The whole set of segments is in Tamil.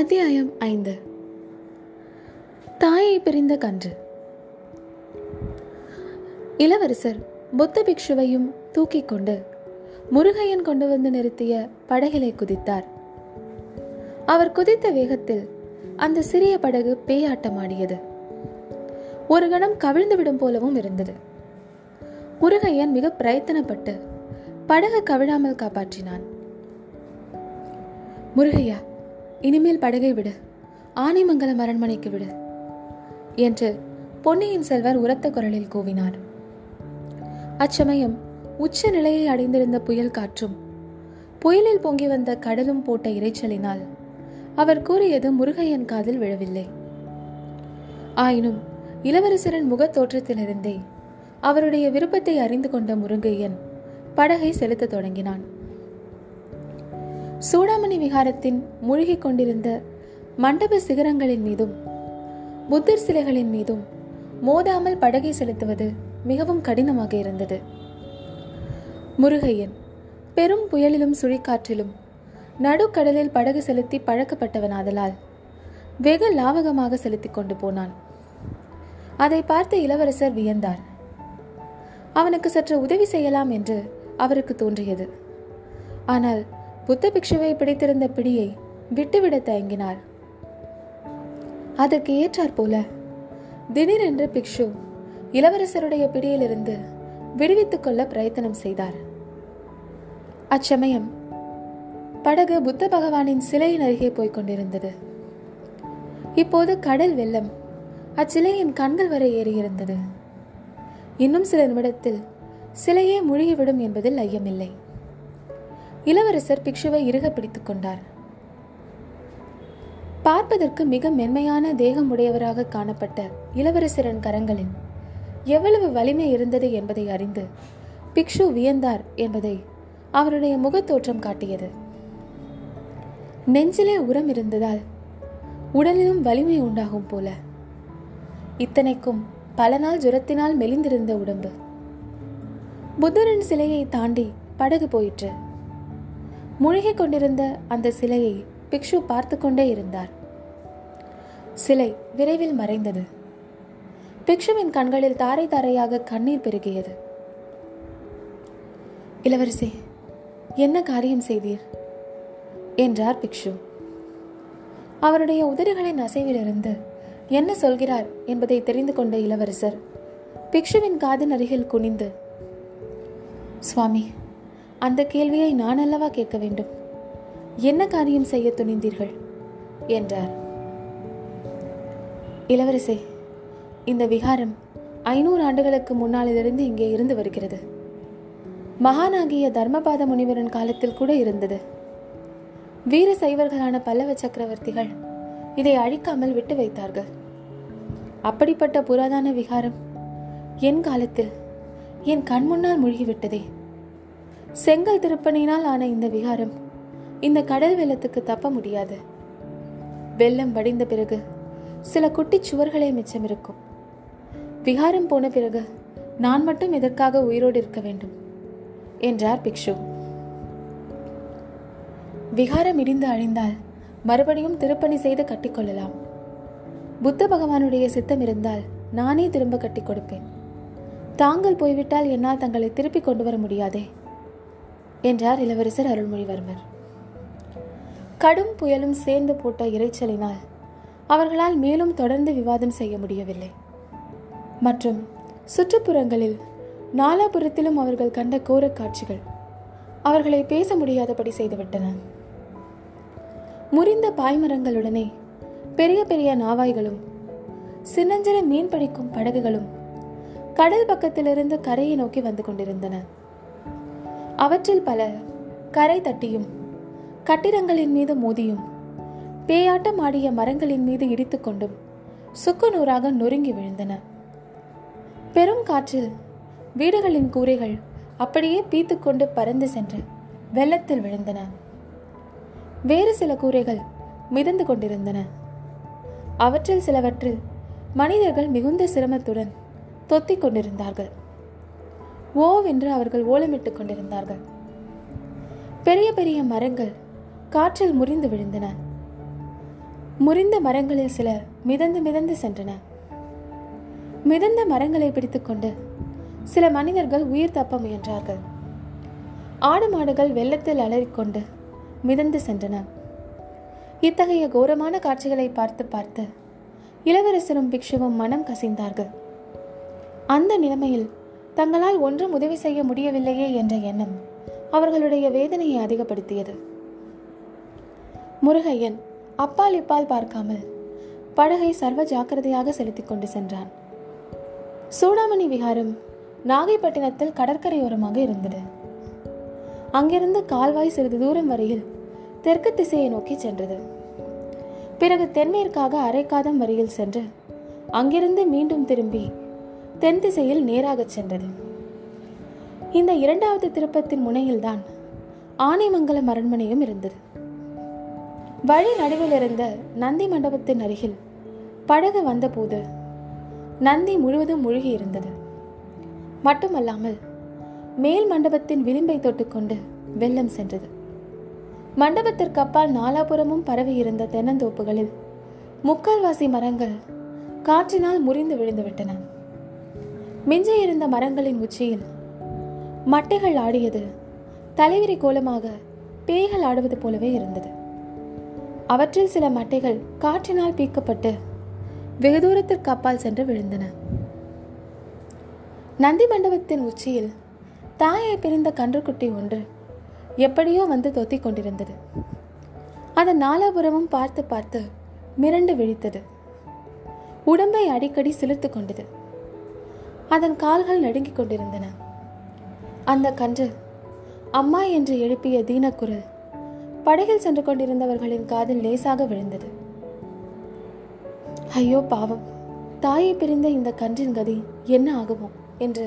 அத்தியாயம் ஐந்து. தாயை பிரிந்த கன்று. இளவரசர் புத்த பிக்ஷுவையும் தூக்கிக் கொண்டு முருகையன் கொண்டு வந்து நிறுத்திய படகிலே குதித்தார். அவர் குதித்த வேகத்தில் அந்த சிறிய படகு பேயாட்டமாடியது. ஒரு கணம் கவிழ்ந்து விடும் போலவும் இருந்தது. முருகையன் மிக பிரயத்தனப்பட்டு படகு கவிழாமல் காப்பாற்றினான். முருகையா இனிமேல் படகை விடு. ஆனைமங்கலம் அரண்மனைக்கு விடு. என்று பொன்னியின் செல்வர் உரத்த குரலில் கூவினார். அச்சமயம் உச்ச நிலையை அடைந்திருந்த புயல் காற்றும் புயலில் பொங்கி வந்த கடலும் போட்ட இறைச்சலினால் அவர் கூறியது முருகையன் காதில் விழவில்லை. ஆயினும் இளவரசரின் முகத் தோற்றத்திலிருந்தே அவருடைய விருப்பத்தை அறிந்து கொண்ட முருகையன் படகை செலுத்தத் தொடங்கினான். சூடாமணி விகாரத்தின் மூழ்கிக் கொண்டிருந்த மண்டப சிகரங்களின் மீதும் புத்தர் சிலைகளின் மீதும் மோதாமல் படகை செலுத்துவது மிகவும் கடினமாக இருந்தது. முருகையன் பெரும் புயலிலும் சுழிக்காற்றிலும் நடுக்கடலில் படகு செலுத்தி பழக்கப்பட்டவனாதலால் வெகு லாவகமாக செலுத்திக் கொண்டு போனான். அதை பார்த்த இளவரசர் வியந்தார். அவனுக்கு சற்று உதவி செய்யலாம் என்று அவருக்கு தோன்றியது. ஆனால் புத்த பிக்ஷுவை பிடித்திருந்த பிடியை விட்டுவிட தயங்கினார் அதற்கு ஏற்றாற் போல திடீரென்று பிக்ஷு இளவரசருடைய பிடியிலிருந்து விடுவித்துக் கொள்ள பிரயத்தனம் செய்தார். அச்சமயம் படகு புத்த பகவானின் சிலையின் அருகே போய்க் கொண்டிருந்தது. இப்போது கடல் வெள்ளம் அச்சிலையின் கண்கள் வரை ஏறியிருந்தது. இன்னும் சில நிமிடத்தில் சிலையே முழுகிவிடும் என்பதில் ஐயமில்லை. இளவரசர் பிக்ஷுவை இறுக பிடித்துக் கொண்டார். பார்ப்பதற்கு மிக மென்மையான தேகம் உடையவராக காணப்பட்ட இளவரசரின் கரங்களில் எவ்வளவு வலிமை இருந்தது என்பதை அறிந்து பிக்ஷு வியந்தார் என்பதை அவருடைய முகத்தோற்றம் காட்டியது. நெஞ்சிலே உரம் இருந்ததால் உடலிலும் வலிமை உண்டாகும் போல. இத்தனைக்கும் பல நாள் ஜுரத்தினால் மெலிந்திருந்த உடம்பு. புத்தரின் சிலையை தாண்டி படகு போயிற்று. முழுகிக் கொண்டிருந்த அந்த சிலையை பிக்ஷு பார்த்து கொண்டே இருந்தார். சிலை விரைவில் மறைந்தது. பிக்ஷுவின் கண்களில் தாரை தாரையாக கண்ணீர் பெருகியது. இளவரசே என்ன காரியம் செய்தீர்? என்றார் பிக்ஷு. அவருடைய உதடுகளின் அசைவிலிருந்து என்ன சொல்கிறார் என்பதை தெரிந்து கொண்ட இளவரசர் பிக்ஷுவின் காதின் அருகில் குனிந்து சுவாமி அந்த கேள்வியை நான் அல்லவா கேட்க வேண்டும்? என்ன காரியம் செய்ய துணிந்தீர்கள்? என்றார். இளவரசே இந்த விகாரம் ஐநூறு ஆண்டுகளுக்கு முன்னாலிலிருந்து இங்கே இருந்து வருகிறது. மகானாகிய தர்மபாத முனிவரின் காலத்தில் கூட இருந்தது. வீர சைவர்களான பல்லவ சக்கரவர்த்திகள் இதை அழிக்காமல் விட்டு வைத்தார்கள். அப்படிப்பட்ட புராதான விகாரம் என் காலத்தில் என் கண் முன்னால் மூழ்கிவிட்டதே. செங்கல் திருப்பணியினால் ஆன இந்த விகாரம் இந்த கடல் வெள்ளத்துக்கு தப்ப முடியாது. வெள்ளம் வடிந்த பிறகு சில குட்டி சுவர்களே மிச்சம் இருக்கும். விகாரம் போன பிறகு நான் மட்டும் எதற்காக உயிரோடு இருக்க வேண்டும்? என்றார் பிக்ஷு. விகாரம் இடிந்து அழிந்தால் மறுபடியும் திருப்பணி செய்து கட்டிக்கொள்ளலாம் புத்த பகவானுடைய சித்தம் இருந்தால் நானே திரும்ப கட்டி கொடுப்பேன். தாங்கள் போய்விட்டால் என்னால் தங்களை திருப்பி கொண்டு வர முடியாதே. என்றார் இளவரசர் அருள்மொழிவர்மர். கடும் புயலும் சேர்ந்து போட்ட இறைச்சலினால் அவர்களால் மேலும் தொடர்ந்து விவாதம் செய்ய முடியவில்லை. மற்றும் சுற்றுப்புறங்களில் நாலாபுரத்திலும் அவர்கள் கண்ட கோர காட்சிகள் அவர்களை பேச முடியாதபடி செய்துவிட்டன. முறிந்த பாய்மரங்களுடனே பெரிய பெரிய நாவாய்களும் சின்னஞ்சிறு மீன் பிடிக்கும் படகுகளும் கடல் பக்கத்திலிருந்து கரையை நோக்கி வந்து கொண்டிருந்தன. அவற்றில் பல கரை தட்டியும் கட்டிடங்களின் மீது மோதியும் பேயாட்டம் ஆடிய மரங்களின் மீது இடித்துக்கொண்டும் சுக்கு நூறாக நொறுங்கி விழுந்தன. பெரும் காற்றில் வீடுகளின் கூரைகள் அப்படியே பீத்துக்கொண்டு பறந்து சென்று வெள்ளத்தில் விழுந்தன. வேறு சில கூரைகள் மிதந்து கொண்டிருந்தன. அவற்றில் சிலவற்றில் மனிதர்கள் மிகுந்த சிரமத்துடன் தொத்திக் கொண்டிருந்தார்கள். ஓவென்று அவர்கள் ஓலமிட்டுக் கொண்டிருந்தார்கள். பெரிய பெரிய மரங்கள் காற்றில் முறிந்து விழுந்தன. முறிந்த மரங்களில் சில மிதந்து மிதந்து சென்றன. மிதந்த மரங்களை பிடித்துக்கொண்டு சில மனிதர்கள் உயிர் தப்ப முயன்றார்கள். ஆடு மாடுகள் வெள்ளத்தில் அலறிக்கொண்டு மிதந்து சென்றன. இத்தகைய கோரமான காட்சிகளை பார்த்து பார்த்து இளவரசரும் பிக்ஷுவும் மனம் கசிந்தார்கள். அந்த நிலைமையில் தங்களால் ஒன்றும் உதவி செய்ய முடியவில்லையே என்ற எண்ணம் அவர்களுடைய வேதனையை அதிகப்படுத்தியது. முருகையன் அப்பால் இப்பால் பார்க்காமல் படகை சர்வ ஜாக்கிரதையாக செலுத்திக் கொண்டு சென்றான். சூடாமணி விகாரம் நாகைப்பட்டினத்தில் கடற்கரையோரமாக இருந்தது. அங்கிருந்து கால்வாய் சிறிது தூரம் வரையில் தெற்கு திசையை நோக்கி சென்றது. பிறகு தென்மேற்காக அரைக்காதம் வரையில் சென்று அங்கிருந்து மீண்டும் திரும்பி தென் திசையில் நேராகச் சென்றது. இந்த இரண்டாவது திருப்பத்தின் முனையில்தான் ஆனைமங்கலம் அரண்மனையும் இருந்தது. வழி நடுவில் இருந்த நந்தி மண்டபத்தின் அருகில் படகு வந்தபோது நந்தி முழுவதும் மூழ்கி இருந்தது மட்டுமல்லாமல் மேல் மண்டபத்தின் விளிம்பை தொட்டுக்கொண்டு வெள்ளம் சென்றது. மண்டபத்திற்கு அப்பால் நாலாபுரமும் பரவி இருந்த தென்னந்தோப்புகளில் முக்கால்வாசி மரங்கள் காற்றினால் முறிந்து விழுந்துவிட்டன மிஞ்சி இருந்த மரங்களின் உச்சியில் மட்டைகள் ஆடியது தலைவிரி கோலமாக பேய்கள் ஆடுவது போலவே இருந்தது. அவற்றில் சில மட்டைகள் காற்றினால் பீக்கப்பட்டு வெகு தூரத்திற்கு அப்பால் சென்று விழுந்தன. நந்தி மண்டபத்தின் உச்சியில் தாயை பிரிந்த கன்றுக்குட்டி ஒன்று எப்படியோ வந்து தொத்திக் கொண்டிருந்தது. அதன் நாலாபுரமும் பார்த்து பார்த்து மிரண்டு விழித்தது. உடம்பை அடிக்கடி சிலிர்த்து கொண்டது. அதன் கால்கள் நடுங்கிக் கொண்டிருந்தன. அந்த கன்று அம்மா என்று எழுப்பிய தீனக்குரல் படகில் சென்று கொண்டிருந்தவர்களின் காதில் லேசாக விழுந்தது. ஐயோ பாவம் தாயை பிரிந்த இந்த கன்றின் கதி என்ன ஆகுமோ என்று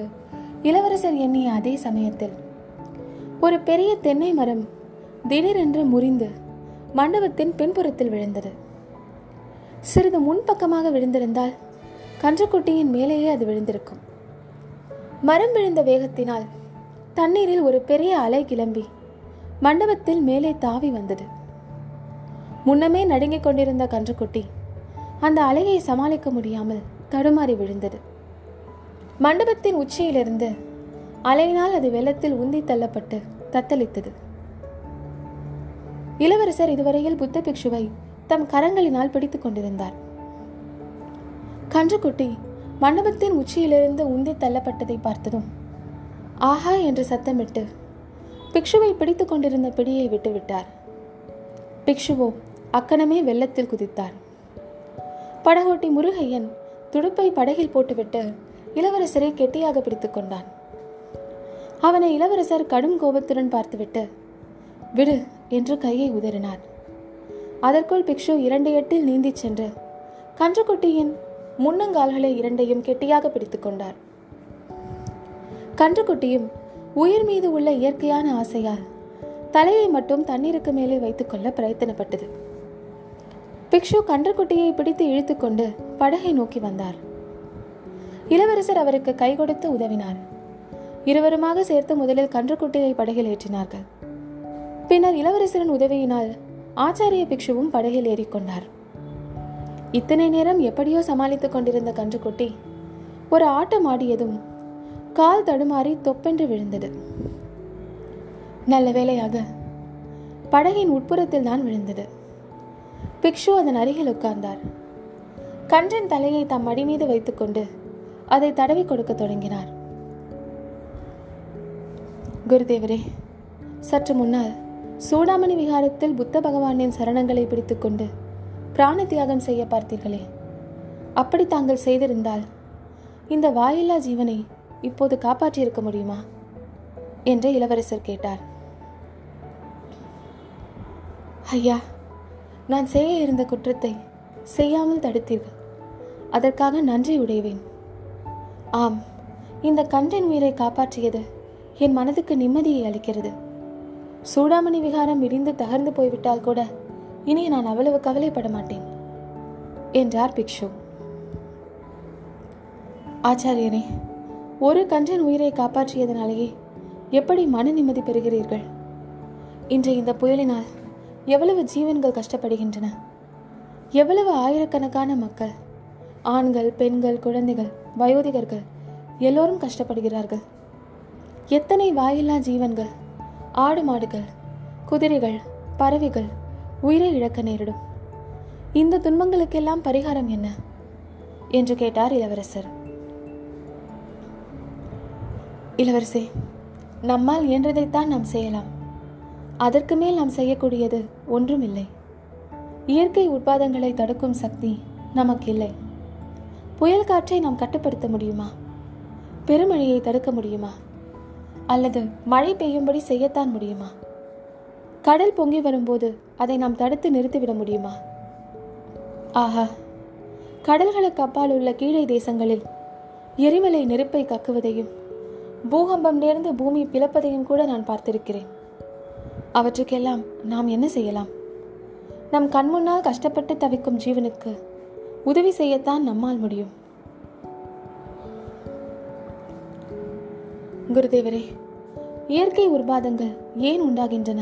இளவரசர் எண்ணிய அதே சமயத்தில் ஒரு பெரிய தென்னை மரம் திடீரென்று முறிந்து மண்டபத்தின் பின்புறத்தில் விழுந்தது. சிறிது முன்பக்கமாக விழுந்திருந்தால் கன்றுக்குட்டியின் மேலேயே அது விழுந்திருக்கும். மரம் விழுந்த வேகத்தினால் தண்ணீரில் ஒரு பெரிய அலை கிளம்பி மண்டபத்தில் மேலே தாவி வந்தது. முன்னமே நடுங்கிக் கொண்டிருந்த கன்றுக்குட்டி அந்த அலையை சமாளிக்க முடியாமல் தடுமாறி விழுந்தது. மண்டபத்தின் உச்சியிலிருந்து அலையினால் அது வெள்ளத்தில் உந்தி தள்ளப்பட்டு தத்தளித்தது. இளவரசர் இதுவரையில் புத்த பிக்ஷுவை தம் கரங்களினால் பிடித்துக் கொண்டிருந்தார். கன்றுக்குட்டி மண்டபத்தின் உச்சியிலிருந்து உந்தி தள்ளப்பட்டதை பார்த்ததும் ஆஹா என்று சத்தமிட்டு பிக்ஷுவை பிடித்துக் கொண்டிருந்த பிடியை விட்டுவிட்டார். பிக்ஷுவோ அக்கணமே வெள்ளத்தில் குதித்தார். படகோட்டி முருகையன் துடுப்பை படகில் போட்டுவிட்டு இளவரசரை கெட்டியாக பிடித்து கொண்டான். அவனை இளவரசர் கடும் கோபத்துடன் பார்த்துவிட்டு விடு என்று கையை உதறினார். அதற்குள் பிக்ஷு இரண்டு எட்டில் நீந்திச் சென்று கன்றுக்குட்டியின் முன்னங்கால்களை இரண்டையும் கெட்டியாக பிடித்து கொண்டார். கன்றுக்குட்டியும் உயிர் மீது உள்ள இயற்கையான ஆசையால் தலையை மட்டும் தண்ணீருக்கு மேலே வைத்துக்கொள்ள பிரயத்தனப்பட்டது. பிக்ஷு கன்றுக்குட்டியை பிடித்து இழுத்துக்கொண்டு படகை நோக்கி வந்தார். இளவரசர் அவருக்கு கை கொடுத்து உதவினார். இருவருமாக சேர்த்து முதலில் கன்றுக்குட்டியை படகில் ஏற்றினார்கள். பின்னர் இளவரசரின் உதவியினால் ஆச்சாரிய பிக்ஷுவும் படகில் ஏறிக்கொண்டார். இத்தனை நேரம் எப்படியோ சமாளித்துக் கொண்டிருந்த கன்றுக்குட்டி ஒரு ஆட்டம் ஆடியதும் கால் தடுமாறி தொப்பென்று விழுந்தது. நல்ல வேளையாக படகின் உட்புறத்தில் தான் விழுந்தது. பிக்ஷு அதன் அருகில் உட்கார்ந்தார். கன்றின் தலையை தம் மடி மீது வைத்துக்கொண்டு அதை தடவி கொடுக்க தொடங்கினார். குருதேவரே சற்று முன்னால் சூடாமணி விகாரத்தில் புத்த பகவானின் சரணங்களை பிடித்துக்கொண்டு பிராண தியாகம் செய்ய பார்த்தீர்களே. அப்படி தாங்கள் செய்திருந்தால் இந்த வாயில்லா ஜீவனை இப்போது காப்பாற்றியிருக்க முடியுமா? என்று இளவரசர் கேட்டார். ஐயா நான் செய்ய இருந்த குற்றத்தை செய்யாமல் தடுத்தீர்கள். அதற்காக நன்றி உடைவேன் ஆம் இந்த கன்றின் உயிரை காப்பாற்றியது என் மனதுக்கு நிம்மதியை அளிக்கிறது. சூடாமணி விகாரம் இடிந்து தகர்ந்து போய்விட்டால் கூட இனி நான் அவ்வளவு கவலைப்பட மாட்டேன் என்றார் பிக்ஷு. ஆச்சாரியனே ஒரு கன்றின் உயிரை காப்பாற்றியதனாலேயே எப்படி மன நிம்மதி பெறுகிறீர்கள்? இன்று இந்த புயலினால் எவ்வளவு ஜீவன்கள் கஷ்டப்படுகின்றன. எவ்வளவு ஆயிரக்கணக்கான மக்கள் ஆண்கள் பெண்கள் குழந்தைகள் வயோதிகர்கள் எல்லோரும் கஷ்டப்படுகிறார்கள். எத்தனை வாயில்லா ஜீவன்கள் ஆடு மாடுகள் குதிரைகள் பறவைகள் உயிரை இழக்க நேரிடும். இந்த துன்பங்களுக்கெல்லாம் பரிகாரம் என்ன? என்று கேட்டார் இளவரசர். இளவரசே நம்மால் இயன்றதைத்தான் நாம் செய்யலாம். அதற்கு மேல் நாம் செய்யக்கூடியது ஒன்றும் இல்லை இயற்கை உட்பாதங்களை தடுக்கும் சக்தி நமக்கு இல்லை புயல் காற்றை நாம் கட்டுப்படுத்த முடியுமா? பெருமழையை தடுக்க முடியுமா? அல்லது மழை பெய்யும்படி செய்யத்தான் முடியுமா? கடல் பொங்கி வரும்போது அதை நாம் தடுத்து நிறுத்திவிட முடியுமா? ஆஹா கடல்களுக்கு அப்பால் உள்ள கீழே தேசங்களில் எரிமலை நெருப்பை கக்குவதையும் பூகம்பம் நேர்ந்து பூமி பிளப்பதையும் கூட நான் பார்த்திருக்கிறேன். அவற்றுக்கெல்லாம் நாம் என்ன செய்யலாம்? நம் கண்முன்னால் கஷ்டப்பட்டு தவிக்கும் ஜீவனுக்கு உதவி செய்யத்தான் நம்மால் முடியும். குருதேவரே இயற்கை உர்பாதங்கள் ஏன் உண்டாகின்றன?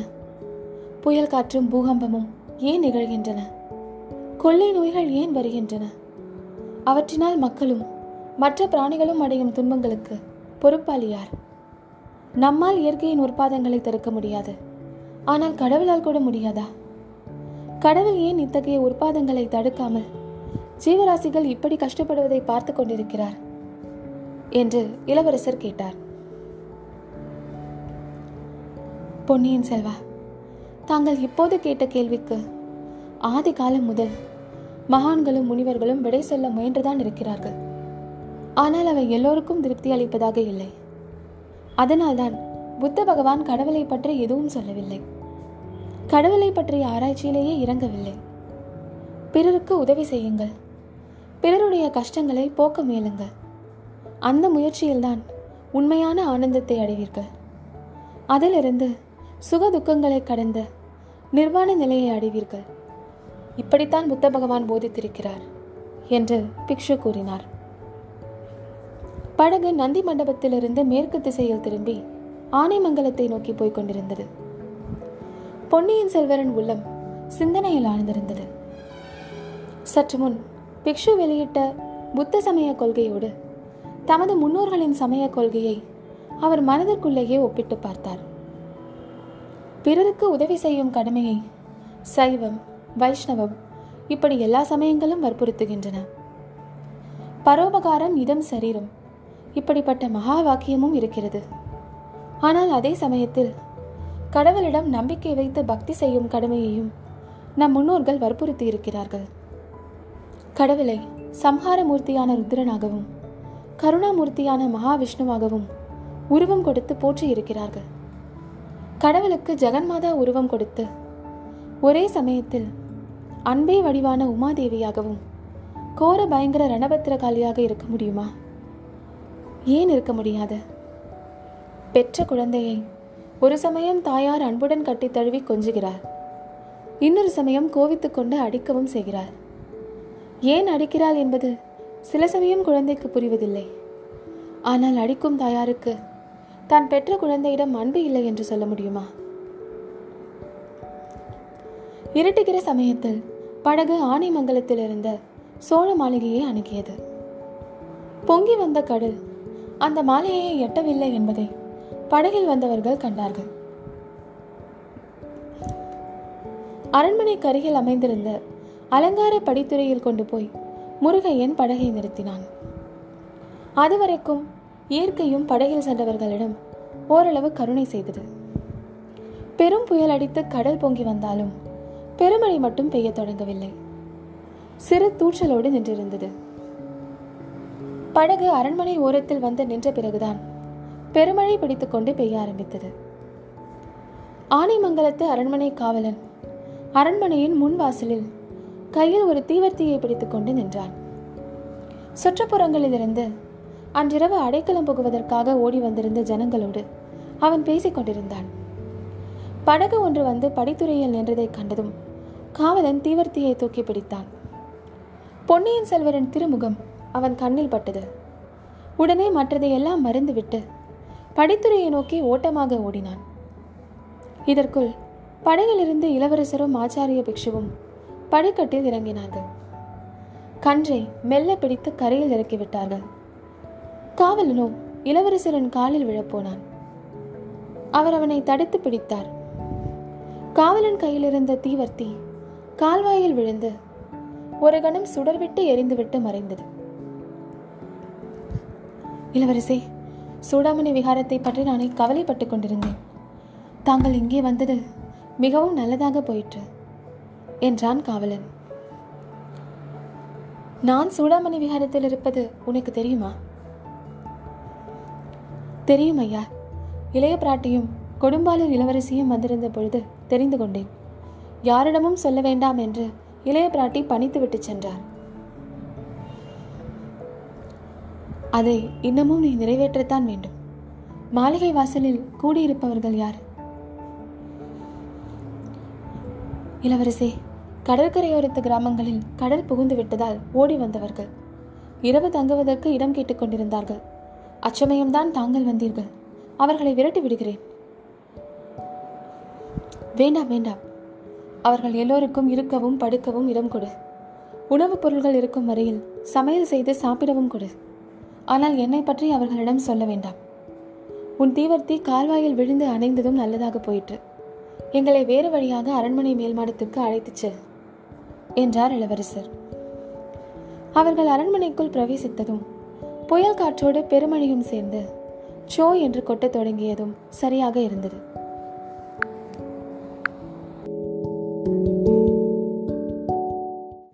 புயல் காற்றும் பூகம்பமும் ஏன் நிகழ்கின்றன? கொள்ளை நோய்கள் ஏன் வருகின்றன? அவற்றினால் மக்களும் மற்ற பிராணிகளும் அடையும் துன்பங்களுக்கு பொறுப்பாளி யார்? நம்மால் இயற்கையின் உற்பாதங்களை தடுக்க முடியாது. ஆனால் கடவுளால் கூட முடியாதா? கடவுள் ஏன் இத்தகைய உற்பாதங்களை தடுக்காமல் ஜீவராசிகள் இப்படி கஷ்டப்படுவதை பார்த்து கொண்டிருக்கிறார்? என்று இளவரசர் கேட்டார். பொன்னியின் செல்வா தாங்கள் இப்போது கேட்ட கேள்விக்கு ஆதி காலம் முதல் மகான்களும் முனிவர்களும் விடை சொல்ல முயன்றுதான் இருக்கிறார்கள். ஆனால் அவை எல்லோருக்கும் திருப்தி அளிப்பதாக இல்லை. அதனால்தான் புத்த பகவான் கடவுளை பற்றி எதுவும் சொல்லவில்லை. கடவுளை பற்றிய ஆராய்ச்சியிலேயே இறங்கவில்லை. பிறருக்கு உதவி செய்யுங்கள். பிறருடைய கஷ்டங்களை போக்க முயலுங்கள். அந்த முயற்சியில்தான் உண்மையான ஆனந்தத்தை அடைவீர்கள். அதிலிருந்து சுக துக்கங்களை கடந்த நிர்வாண நிலையை அடைவீர்கள். இப்படித்தான் புத்த பகவான் போதித்திருக்கிறார் என்று பிக்ஷு கூறினார். படகு நந்தி மண்டபத்திலிருந்து மேற்கு திசையில் திரும்பி ஆனைமங்கலத்தை நோக்கி போய்க் கொண்டிருந்தது. பொன்னியின் செல்வரின் உள்ளம் சிந்தனையில் ஆழ்ந்திருந்தது. சற்று முன் பிக்ஷு வெளியிட்ட புத்த சமய கொள்கையோடு தமது முன்னோர்களின் சமய கொள்கையை அவர் மனதிற்குள்ளேயே ஒப்பிட்டு பார்த்தார். பிறருக்கு உதவி செய்யும் கடமையை சைவம் வைஷ்ணவம் இப்படி எல்லா சமயங்களும் வற்புறுத்துகின்றன. பரோபகாரம் இதம் சரீரம். இப்படிப்பட்ட மகா வாக்கியமும் இருக்கிறது. ஆனால் அதே சமயத்தில் கடவுளிடம் நம்பிக்கை வைத்து பக்தி செய்யும் கடமையையும் நம் முன்னோர்கள் வற்புறுத்தி இருக்கிறார்கள் கடவுளை சம்ஹாரமூர்த்தியான ருத்ரனாகவும் கருணாமூர்த்தியான மகாவிஷ்ணுவாகவும் உருவம் கொடுத்து போற்றி இருக்கிறார்கள் கடவுளுக்கு ஜெகன்மாதா உருவம் கொடுத்து ஒரே சமயத்தில் அன்பே வடிவான உமாதேவியாகவும் கோர பயங்கர ரணபத்திரகாலியாக இருக்க முடியுமா? ஏன் இருக்க முடியாது? பெற்ற குழந்தையை ஒரு சமயம் தாயார் அன்புடன் கட்டி தழுவி கொஞ்சுகிறார். இன்னொரு சமயம் கோவித்துக்கொண்டு அடிக்கவும் செய்கிறார். ஏன் அடிக்கிறாள் என்பது சில சமயம் குழந்தைக்கு புரிவதில்லை. ஆனால் அடிக்கும் தாயாருக்கு தான் பெற்ற குழந்தையிடம் அன்பு இல்லை என்று சொல்ல முடியுமா? இருட்டுகிற சமயத்தில் படகு ஆனைமங்கலத்தில் இருந்த சோழ மாளிகையை அணுகியது. பொங்கி வந்த கடல் அந்த மாலையை எட்டவில்லை என்பதை படகில் வந்தவர்கள் கண்டார்கள். அரண்மனை கருகில் அமைந்திருந்த அலங்கார படித்துறையில் கொண்டு போய் முருகையன் படகை நிறுத்தினான். அதுவரைக்கும் இயற்கையும் படகில் சென்றவர்களிடம் ஓரளவு கருணை செய்தது. பெரும் புயல் அடித்து கடல் பொங்கி வந்தாலும் பெருமழை மட்டும் பெய்ய தொடங்கவில்லை. சிறு தூற்றலோடு நின்றிருந்தது. படகு அரண்மனை ஓரத்தில் வந்து நின்ற பிறகுதான் பெருமழை பிடித்துக்கொண்டு பெய்ய ஆரம்பித்தது. ஆனைமங்கலத்து அரண்மனை காவலன் அரண்மனையின் முன் வாசலில் கையில் ஒரு தீவர்த்தியை பிடித்துக்கொண்டு நின்றான். சுற்றுப்புறங்களிலிருந்து அன்றிரவு அடைக்கலம் புகுவதற்காக ஓடி வந்திருந்த ஜனங்களோடு அவன் பேசிக் கொண்டிருந்தான். படகு ஒன்று வந்து படித்துறையில் நின்றதைக் கண்டதும் காவலன் தீவர்த்தியை தூக்கி பிடித்தான். பொன்னியின் செல்வரின் திருமுகம் அவன் கண்ணில் பட்டது. உடனே மற்றதையெல்லாம் மறந்துவிட்டு படித்துறையை நோக்கி ஓட்டமாக ஓடினான். இதற்குள் படகிலிருந்து இளவரசரும் ஆச்சாரிய பிக்ஷுவும் படிக்கட்டில் இறங்கினார்கள். கன்றை மெல்ல பிடித்து கரையில் இறக்கிவிட்டார்கள். காவலனோ இளவரசரின் காலில் விழப்போனான். அவர் அவனை தடுத்து பிடித்தார். காவலன் கையில் இருந்த தீவர்த்தி கால்வாயில் விழுந்து ஒரு கணம் சுடர்விட்டு எரிந்துவிட்டு மறைந்தது. இளவரசே சூடாமணி விகாரத்தை பற்றி நானே கவலைப்பட்டுக் கொண்டிருந்தேன். தாங்கள் இங்கே வந்தது மிகவும் நல்லதாக போயிற்று என்றான் காவலன். நான் சூடாமணி விகாரத்தில் இருப்பது உனக்கு தெரியுமா? தெரியும் ஐயா. இளைய பிராட்டியும் கொடும்பாளூர் இளவரசியும் வந்திருந்த பொழுது தெரிந்து கொண்டேன். யாரிடமும் சொல்ல வேண்டாம் என்று இளைய பிராட்டி பணித்துவிட்டு சென்றார். அதை இன்னமும் நீ நிறைவேற்றத்தான் வேண்டும். மாளிகை வாசலில் கூடியிருப்பவர்கள் யார்? இளவரசே கடற்கரையோரத்து கிராமங்களில் கடல் புகுந்து விட்டதால் ஓடி வந்தவர்கள். இரவு தங்குவதற்கு இடம் கேட்டுக் கொண்டிருந்தார்கள். அச்சமயம்தான் தாங்கள் வந்தீர்கள். அவர்களை விரட்டி விடுகிறேன். வேண்டாம் வேண்டாம். அவர்கள் எல்லோருக்கும் இருக்கவும் படுக்கவும் இடம் கொடு. உணவுப் பொருள்கள் இருக்கும் வரையில் சமையல் செய்து சாப்பிடவும் கொடு. ஆனால் என்னை பற்றி அவர்களிடம் சொல்ல வேண்டாம். உன் தீவர்த்தி கால்வாயில் விழுந்து அணைந்ததும் நல்லதாக போயிற்று. எங்களை வேறு வழியாக அரண்மனை மேல்மாடத்துக்கு அழைத்துச் செல் என்றார் இளவரசர். அவர்கள் அரண்மனைக்குள் பிரவேசித்ததும் புயல் காற்றோடு பெருமழையும் சேர்ந்து சோ என்று கொட்டத் தொடங்கியதும் சரியாக இருந்தது. thank you